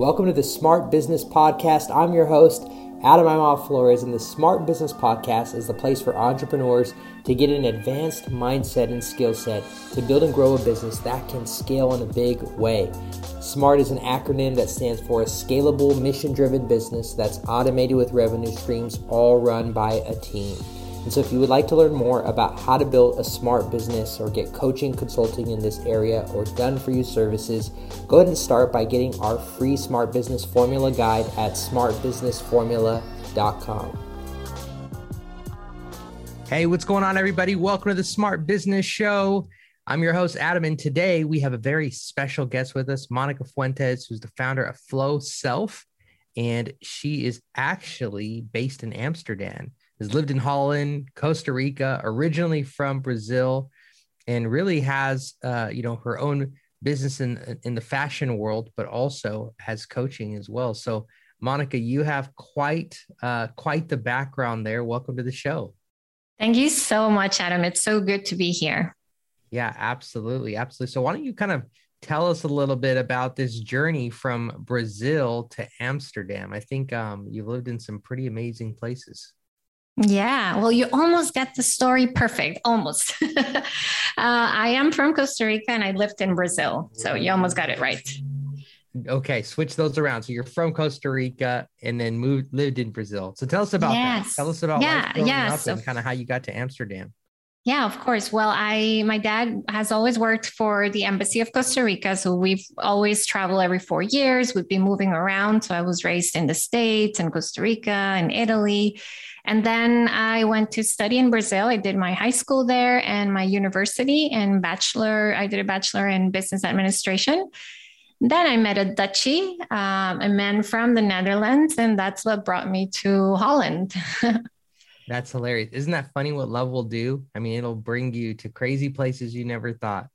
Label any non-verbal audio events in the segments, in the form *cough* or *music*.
Welcome to the Smart Business Podcast. I'm your host, Adam Imhoff Flores, and the Smart Business Podcast is the place for entrepreneurs to get an advanced mindset and skill set to build and grow a business that can scale in a big way. SMART is an acronym that stands for a scalable, mission driven business that's automated with revenue streams all run by a team. And so, if you would like to learn more about how to build a smart business or get coaching, consulting in this area, or done for you services, go ahead and start by getting our free Smart Business Formula guide at smartbusinessformula.com. Hey, what's going on, everybody? Welcome to the Smart Business Show. I'm your host, Adam, and today we have a very special guest with us, Monica Fuentes, who's the founder of Flow Self, and she is actually based in Amsterdam has lived in Holland, Costa Rica, originally from Brazil, and really has uh, you know her own business in in the fashion world, but also has coaching as well. So, Monica, you have quite uh, quite the background there. Welcome to the show. Thank you so much, Adam. It's so good to be here. Yeah, absolutely, absolutely. So, why don't you kind of tell us a little bit about this journey from Brazil to Amsterdam? I think um, you've lived in some pretty amazing places. Yeah, well, you almost get the story perfect, almost. *laughs* uh, I am from Costa Rica and I lived in Brazil. So you almost got it right. Okay, switch those around. So you're from Costa Rica and then moved lived in Brazil. So tell us about yes. that. Tell us about yeah, yeah, so, and kind of how you got to Amsterdam. Yeah, of course. Well, I my dad has always worked for the embassy of Costa Rica, so we've always traveled every 4 years. We've been moving around, so I was raised in the States and Costa Rica and Italy. And then I went to study in Brazil. I did my high school there and my university and bachelor. I did a bachelor in business administration. Then I met a Dutchie, um, a man from the Netherlands, and that's what brought me to Holland. *laughs* that's hilarious. Isn't that funny what love will do? I mean, it'll bring you to crazy places you never thought.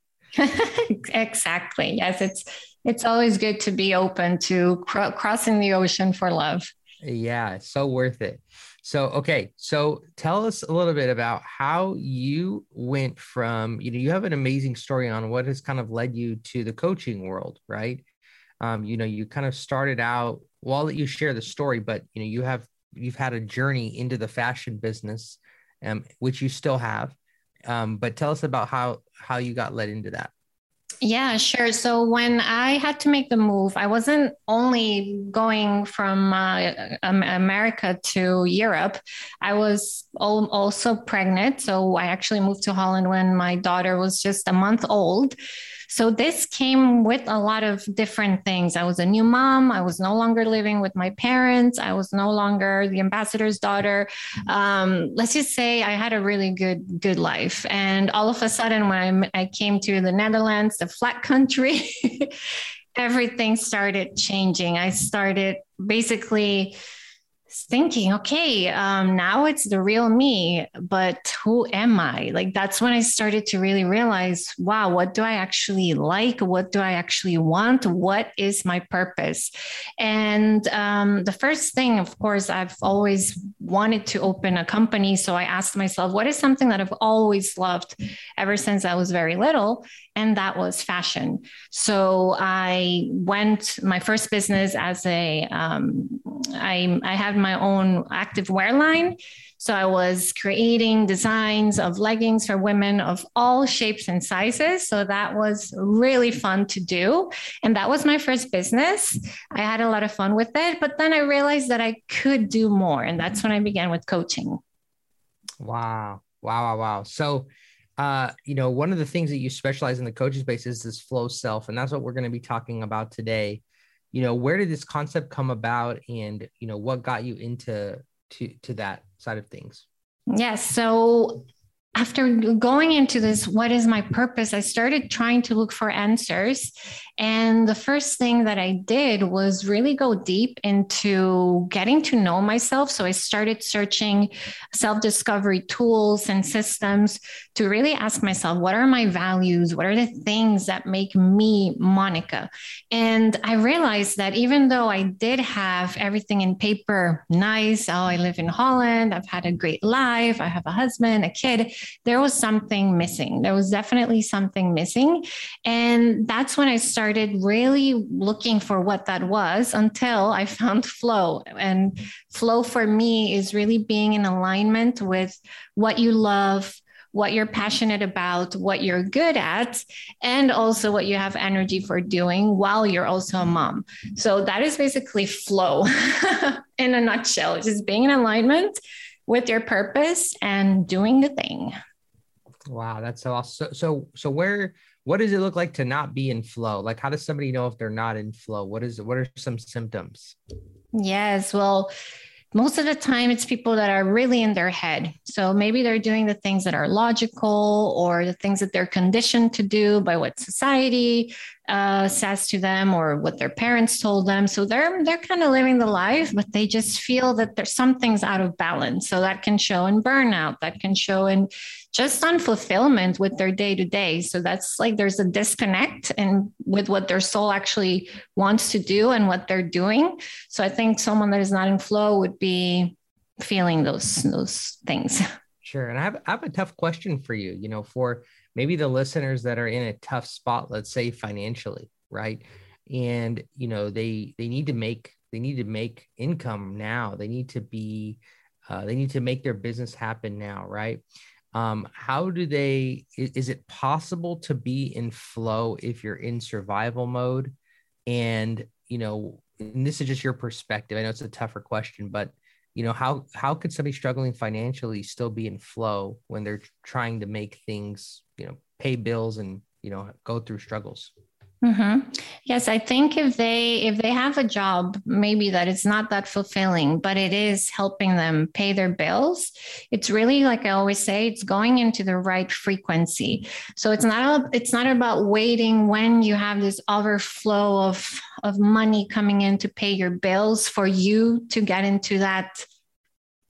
*laughs* exactly. Yes, it's it's always good to be open to cr- crossing the ocean for love. Yeah, it's so worth it. So, okay. So tell us a little bit about how you went from, you know, you have an amazing story on what has kind of led you to the coaching world, right? Um, you know, you kind of started out, well, I'll let you share the story, but, you know, you have, you've had a journey into the fashion business, um, which you still have. Um, but tell us about how, how you got led into that. Yeah, sure. So when I had to make the move, I wasn't only going from uh, America to Europe. I was also pregnant. So I actually moved to Holland when my daughter was just a month old. So this came with a lot of different things. I was a new mom. I was no longer living with my parents. I was no longer the ambassador's daughter. Um, let's just say I had a really good good life. And all of a sudden, when I, I came to the Netherlands, the flat country, *laughs* everything started changing. I started basically thinking, okay, um, now it's the real me, but who am I? Like, that's when I started to really realize, wow, what do I actually like? What do I actually want? What is my purpose? And um, the first thing, of course, I've always wanted to open a company. So I asked myself, what is something that I've always loved ever since I was very little? And that was fashion. So I went my first business as a um, I, I had my own active wear line. So I was creating designs of leggings for women of all shapes and sizes. So that was really fun to do. And that was my first business. I had a lot of fun with it. But then I realized that I could do more. And that's when I began with coaching. Wow. Wow. Wow. Wow. So, uh, you know, one of the things that you specialize in the coaching space is this flow self. And that's what we're going to be talking about today you know where did this concept come about and you know what got you into to to that side of things? Yes. So after going into this, what is my purpose? I started trying to look for answers. And the first thing that I did was really go deep into getting to know myself. So I started searching self discovery tools and systems to really ask myself, what are my values? What are the things that make me Monica? And I realized that even though I did have everything in paper nice, oh, I live in Holland, I've had a great life, I have a husband, a kid there was something missing. There was definitely something missing. And that's when I started really looking for what that was until I *laughs* found flow. And flow for me is really being in alignment with what you love what you're passionate about, what you're good at, and also what you have energy for doing while you're also a mom. So that is basically flow *laughs* in a nutshell, just being in alignment with your purpose and doing the thing. Wow, that's so awesome. So, so, so where, what does it look like to not be in flow? Like, how does somebody know if they're not in flow? What is, what are some symptoms? Yes, well, most of the time it's people that are really in their head. So maybe they're doing the things that are logical or the things that they're conditioned to do by what society uh, says to them or what their parents told them. So they're they're kind of living the life, but they just feel that there's something's out of balance. So that can show in burnout, that can show in just unfulfillment with their day to day. So that's like there's a disconnect and with what their soul actually wants to do and what they're doing. So I think someone that is not in flow would be feeling those those things. *laughs* Sure. And I have, I have a tough question for you, you know, for maybe the listeners that are in a tough spot let's say financially right? And you know they they need to make they need to make income now. They need to be uh, they need to make their business happen now right? Um, how do they is, it possible to be in flow if you're in survival mode? And you know and this is just your perspective. I know it's a tougher question but you know how how could somebody struggling financially still be in flow when they're trying to make things you know pay bills and you know go through struggles Mm-hmm. Yes, I think if they if they have a job, maybe that it's not that fulfilling, but it is helping them pay their bills. It's really like I always say, it's going into the right frequency. So it's not it's not about waiting when you have this overflow of of money coming in to pay your bills for you to get into that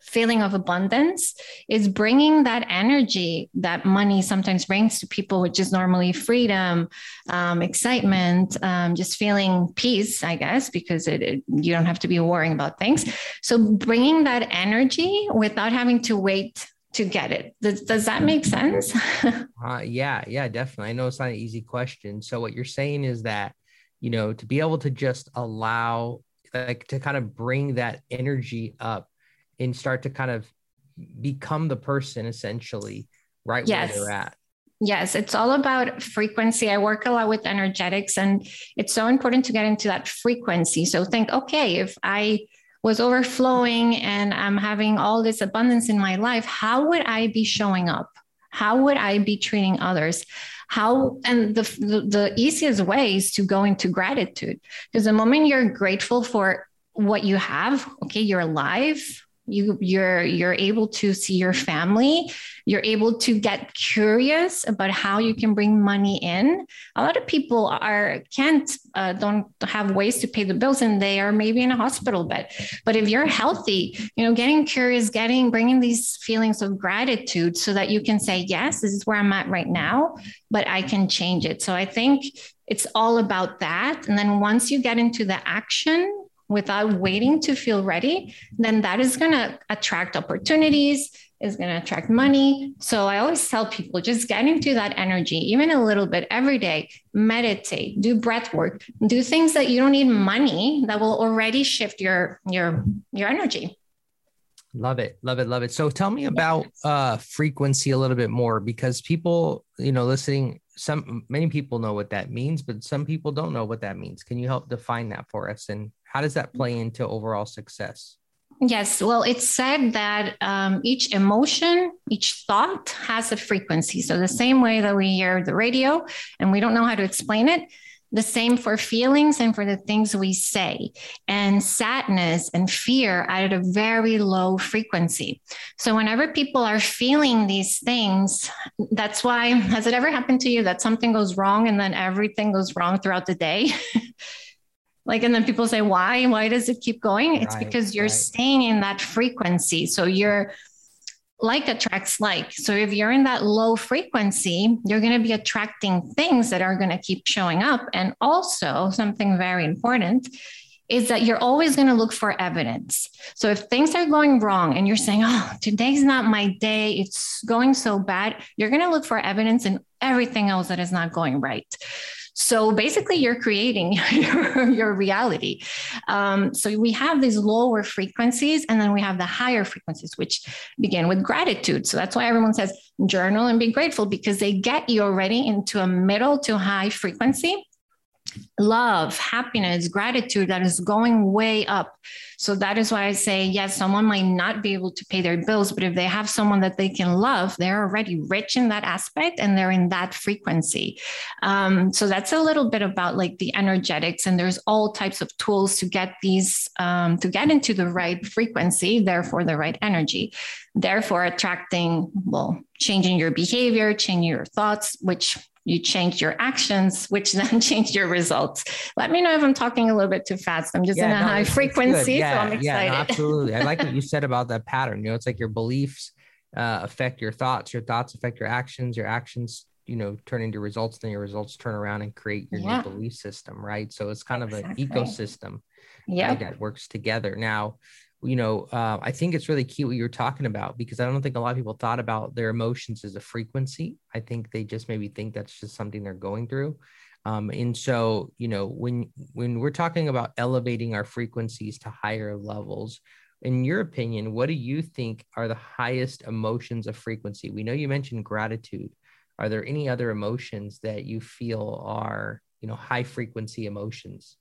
feeling of abundance is bringing that energy that money sometimes brings to people, which is normally freedom, um, excitement, um, just feeling peace, I guess, because it, it, you don't have to be worrying about things. So bringing that energy without having to wait to get it. Does, does that make sense? *laughs* uh, yeah, yeah, definitely. I know it's not an easy question. So what you're saying is that, you know, to be able to just allow like to kind of bring that energy up and start to kind of become the person essentially right yes. where they're at. Yes, it's all about frequency. I work a lot with energetics, and it's so important to get into that frequency. So think, okay, if I was overflowing and I'm having all this abundance in my life, how would I be showing up? How would I be treating others? How and the, the, the easiest way is to go into gratitude. Because the moment you're grateful for what you have, okay, you're alive, you you're you're able to see your family. You're able to get curious about how you can bring money in. A lot of people are can't uh, don't have ways to pay the bills and they are maybe in a hospital bed. But if you're healthy you know getting curious getting bringing these feelings of gratitude so that you can say yes this is where i'm at right now but i can change it. So i think it's all about that. And then once you get into the action without waiting to feel ready, then that is going to attract opportunities, is going to attract money. So I always tell people just get into that energy, even a little bit every day, meditate, do breath work, do things that you don't need money that will already shift your your your energy. Love it. Love it. Love it. So tell me about uh frequency a little bit more because people, you know, listening some many people know what that means, but some people don't know what that means. Can you help define that for us and how does that play into overall success? Yes, well, it's said that um, each emotion, each thought has a frequency. So, the same way that we hear the radio and we don't know how to explain it, the same for feelings and for the things we say. And sadness and fear at a very low frequency. So, whenever people are feeling these things, that's why, has it ever happened to you that something goes wrong and then everything goes wrong throughout the day? *laughs* like and then people say why why does it keep going it's right, because you're right. staying in that frequency so you're like attracts like so if you're in that low frequency you're going to be attracting things that are going to keep showing up and also something very important is that you're always going to look for evidence. So if things are going wrong and you're saying, oh, today's not my day, it's going so bad, you're going to look for evidence in everything else that is not going right. So basically, you're creating your, *laughs* your reality. Um, so we have these lower frequencies, and then we have the higher frequencies, which begin with gratitude. So that's why everyone says journal and be grateful because they get you already into a middle to high frequency love, happiness, gratitude that is going way up. So that is why I say, yes, someone might not be able to pay their bills, but if they have someone that they can love, they're already rich in that aspect and they're in that frequency. Um, so that's a little bit about like the energetics, and there's all types of tools to get these um, to get into the right frequency, therefore the right energy, therefore attracting, well, changing your behavior, changing your thoughts, which you change your actions, which *laughs* then change your results. Let me know if I'm talking a little bit too fast. I'm just yeah, in a no, high frequency, yeah, so I'm excited. Yeah, no, absolutely. I like what you *laughs* said about that pattern. You know, it's like your beliefs uh, affect your thoughts, your thoughts affect your actions, your actions, you know, turn into results, then your results turn around and create your yeah. new belief system, right? So it's kind of exactly. an ecosystem yeah. Right, that works together. Now, you know, uh, I think it's really key what you're talking about because I don't think a lot of people thought about their emotions as a frequency. I think they just maybe think that's just something they're going through. Um, and so, you know, when when we're talking about elevating our frequencies to higher levels, in your opinion, what do you think are the highest emotions of frequency? We know you mentioned gratitude. Are there any other emotions that you feel are, you know, high frequency emotions?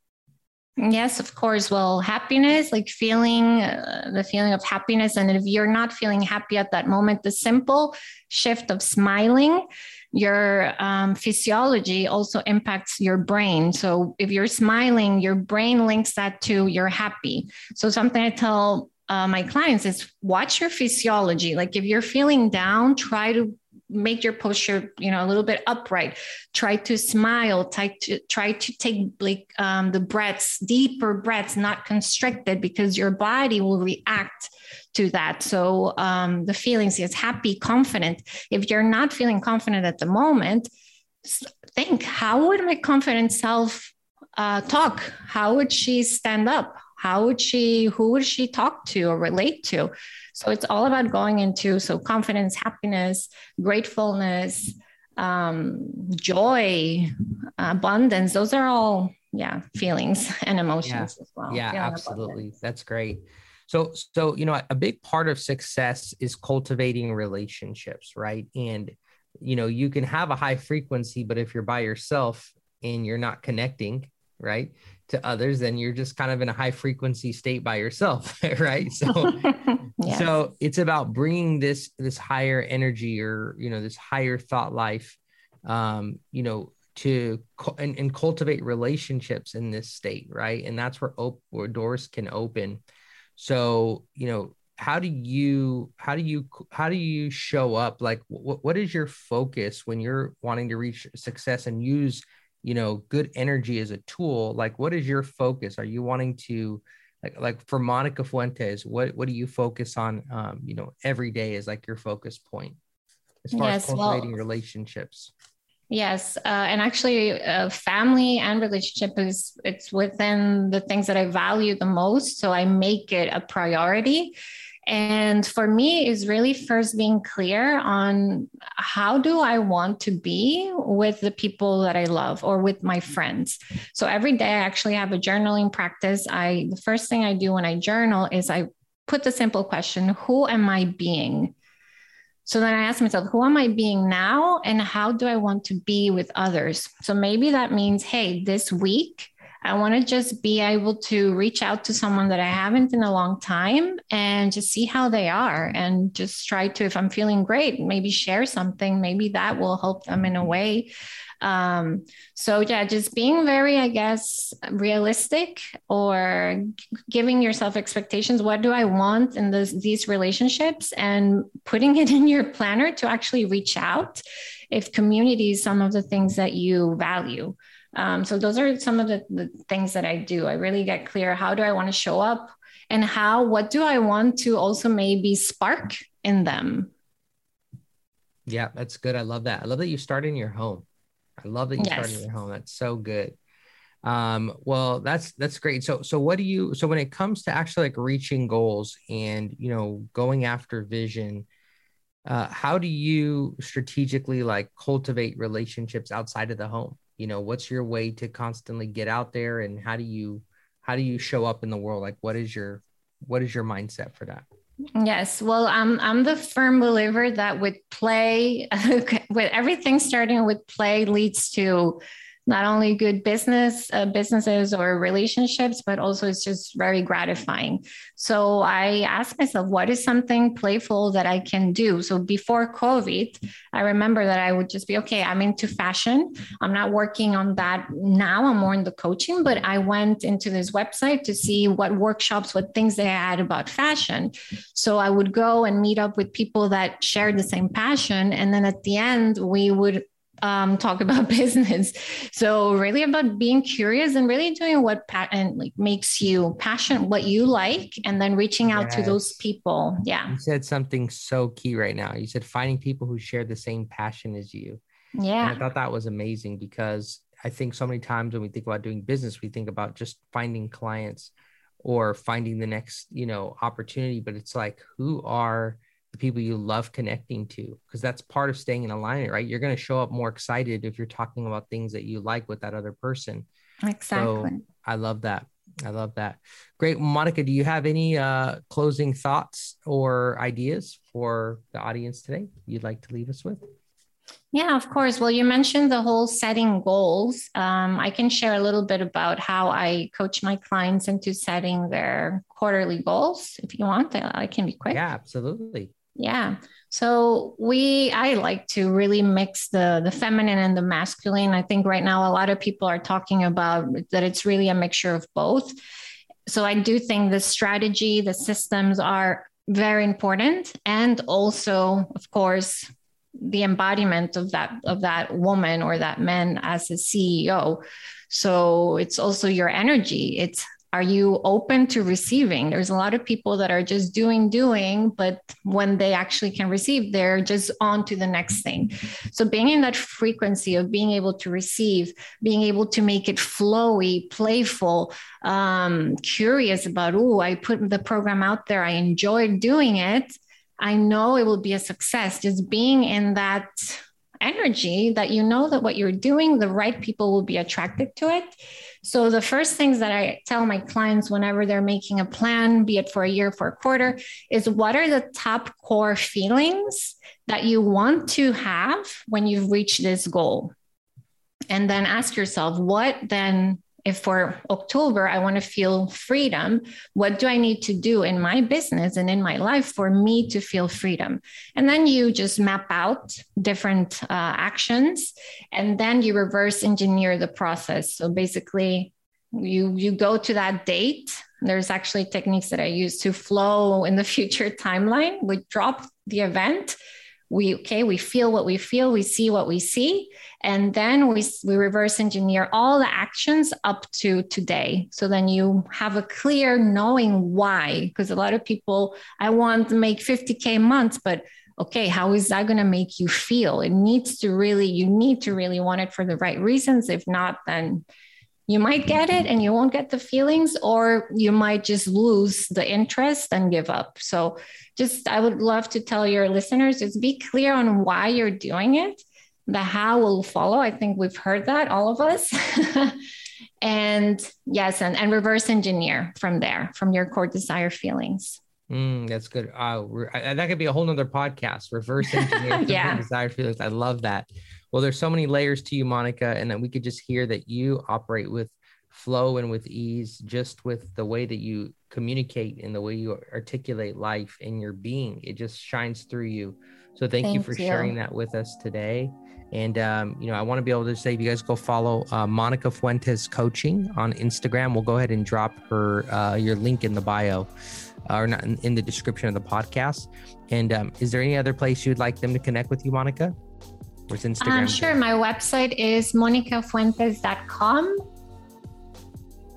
Yes, of course. Well, happiness, like feeling uh, the feeling of happiness. And if you're not feeling happy at that moment, the simple shift of smiling, your um, physiology also impacts your brain. So if you're smiling, your brain links that to you're happy. So something I tell uh, my clients is watch your physiology. Like if you're feeling down, try to make your posture you know a little bit upright. Try to smile try to try to take like um, the breaths deeper breaths not constricted because your body will react to that. So um, the feelings is happy confident. If you're not feeling confident at the moment think how would my confident self uh, talk? How would she stand up how would she who would she talk to or relate to so it's all about going into so confidence, happiness, gratefulness, um, joy, abundance. Those are all yeah feelings *laughs* and emotions yeah. as well. Yeah, absolutely. That's great. So, so you know, a big part of success is cultivating relationships, right? And you know, you can have a high frequency, but if you're by yourself and you're not connecting, right, to others, then you're just kind of in a high frequency state by yourself, *laughs* right? So, *laughs* yes. so it's about bringing this this higher energy or you know this higher thought life, um, you know, to and, and cultivate relationships in this state, right? And that's where op- where doors can open. So, you know, how do you how do you how do you show up? Like, what what is your focus when you're wanting to reach success and use you know good energy as a tool like what is your focus? Are you wanting to like like for monica fuentes what what do you focus on um you know every day is like your focus point as far yes, as cultivating well, relationships? Yes uh, and actually uh, family and relationship is it's within the things that i value the most so i make it a priority and for me, is really first being clear on how do I want to be with the people that I love or with my friends. So every day I actually have a journaling practice. I the first thing I do when I journal is I put the simple question, who am I being? So then I ask myself, who am I being now? And how do I want to be with others? So maybe that means, hey, this week I want to just be able to reach out to someone that I haven't in a long time and just see how they are and just try to, if I'm feeling great, maybe share something. Maybe that will help them in a way. Um, so, yeah, just being very, I guess, realistic or giving yourself expectations. What do I want in this, these relationships and putting it *laughs* in your planner to actually reach out if community is some of the things that you value. Um, so those are some of the, the things that I do. I really get clear how do I want to show up and how, what do I want to also maybe spark in them? Yeah, that's good. I love that. I love that you start in your home. I love that you yes. start in your home. That's so good. Um, well, that's that's great. So so what do you so when it comes to actually like reaching goals and you know going after vision, uh, how do you strategically like cultivate relationships outside of the home? You know, what's your way to constantly get out there and how do you how do you show up in the world? Like what is your what is your mindset for that? Yes, well, I'm I'm the firm believer that with play, *laughs* with everything starting with play leads to not only good business uh, businesses or relationships but also it's just very gratifying. So i asked myself what is something playful that i can do? So before covid i remember that i would just be okay i'm into fashion. I'm not working on that now i'm more in the coaching but i went into this website to see what workshops what things they had about fashion. So i would go and meet up with people that shared the same passion and then at the end we would um, talk about *laughs* business. So really about being curious and really doing what pa- and like makes you passionate, what you like, and then reaching out yes. to those people. Yeah. You said something so key right now. You said finding people who share the same passion as you. Yeah. And I thought that was amazing because I think so many times when we think about doing business, we think about just finding clients or finding the next, you know, opportunity, but it's like who are the people you love connecting to because that's part of staying in alignment right you're going to show up more excited if you're talking about things that you like with that other person exactly so i love that i love that great monica do you have any uh closing thoughts or ideas for the audience today you'd like to leave us with yeah, of course. Well, you mentioned the whole setting goals. Um, I can share a little bit about how I coach my clients into setting their quarterly goals. If you want, I can be quick. Yeah, absolutely. Yeah. So we I like to really mix the the feminine and the masculine. I think right now a lot of people are talking about that it's really a mixture of both. So I do think the strategy, the systems are very important and also of course the embodiment of that of that woman or that man as a CEO. So it's also your energy. It's are you open to receiving? There's a lot of people that are just doing doing but when they actually can receive they're just on to the next thing. So being in that frequency of being able to receive being able to make it flowy playful um, curious about oh i put the program out there. I enjoyed doing it. I know it will be a success. Just being in that energy that you know that what you're doing the right people will be attracted to it so, the first things that I tell my clients whenever they're making a plan, be it for a year, for a quarter, is what are the top core feelings that you want to have when you've reached this goal? And then ask yourself, what then if for October I want to feel freedom, what do I need to do in my business and in my life for me to feel freedom? And then you just map out different uh, actions and then you reverse engineer the process. So basically, you you go to that date there's actually techniques that i use to flow in the *laughs* future timeline we drop the event we okay we feel what we feel we see what we see and then we we reverse engineer all the actions up to today. So then you have a clear knowing why because a lot of people i want to make 50k months but okay how is that going to make you feel? It needs to really you need to really want it for the right reasons. If not then you might get it and you won't get the feelings or you might just lose the interest and give up so just i would love to tell your listeners just be clear on why you're doing it the how will follow i think we've heard that all of us *laughs* and yes and, and reverse engineer from there from your core desire feelings Mm, that's good. Uh, that could be a whole nother podcast. Reverse engineer *laughs* yeah. desire feelings. I love that. Well, there's so many layers to you, Monica, and that we could just hear that you operate with flow and with ease, just with the way that you communicate and the way you articulate life in your being. It just shines through you. So thank, thank you for you. sharing that with us today. And um, you know, I want to be able to say, if you guys go follow uh, Monica Fuentes Coaching on Instagram, we'll go ahead and drop her uh, your link in the bio, uh, or not in, in, the description of the podcast. And um, is there any other place you'd like them to connect with you, Monica? Instagram? Um, sure. My website is monicafuentes.com.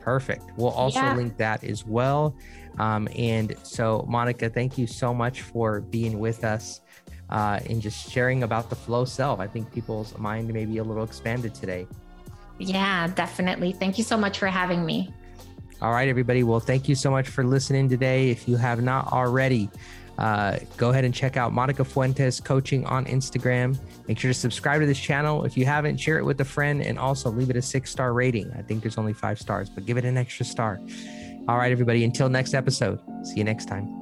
Perfect. We'll also yeah. link that as well. Um, and so, Monica, thank you so much for being with us uh, and just sharing about the flow self. I think people's mind may be a little expanded today. Yeah, definitely. Thank you so much for having me. All right, everybody. Well, thank you so much for listening today. If you have not already, uh, go ahead and check out Monica Fuentes Coaching on Instagram. Make sure to subscribe to this channel. If you haven't, share it with a friend and also leave it a six star rating. I think there's only five stars, but give it an extra star. All right, everybody. Until next episode, see you next time.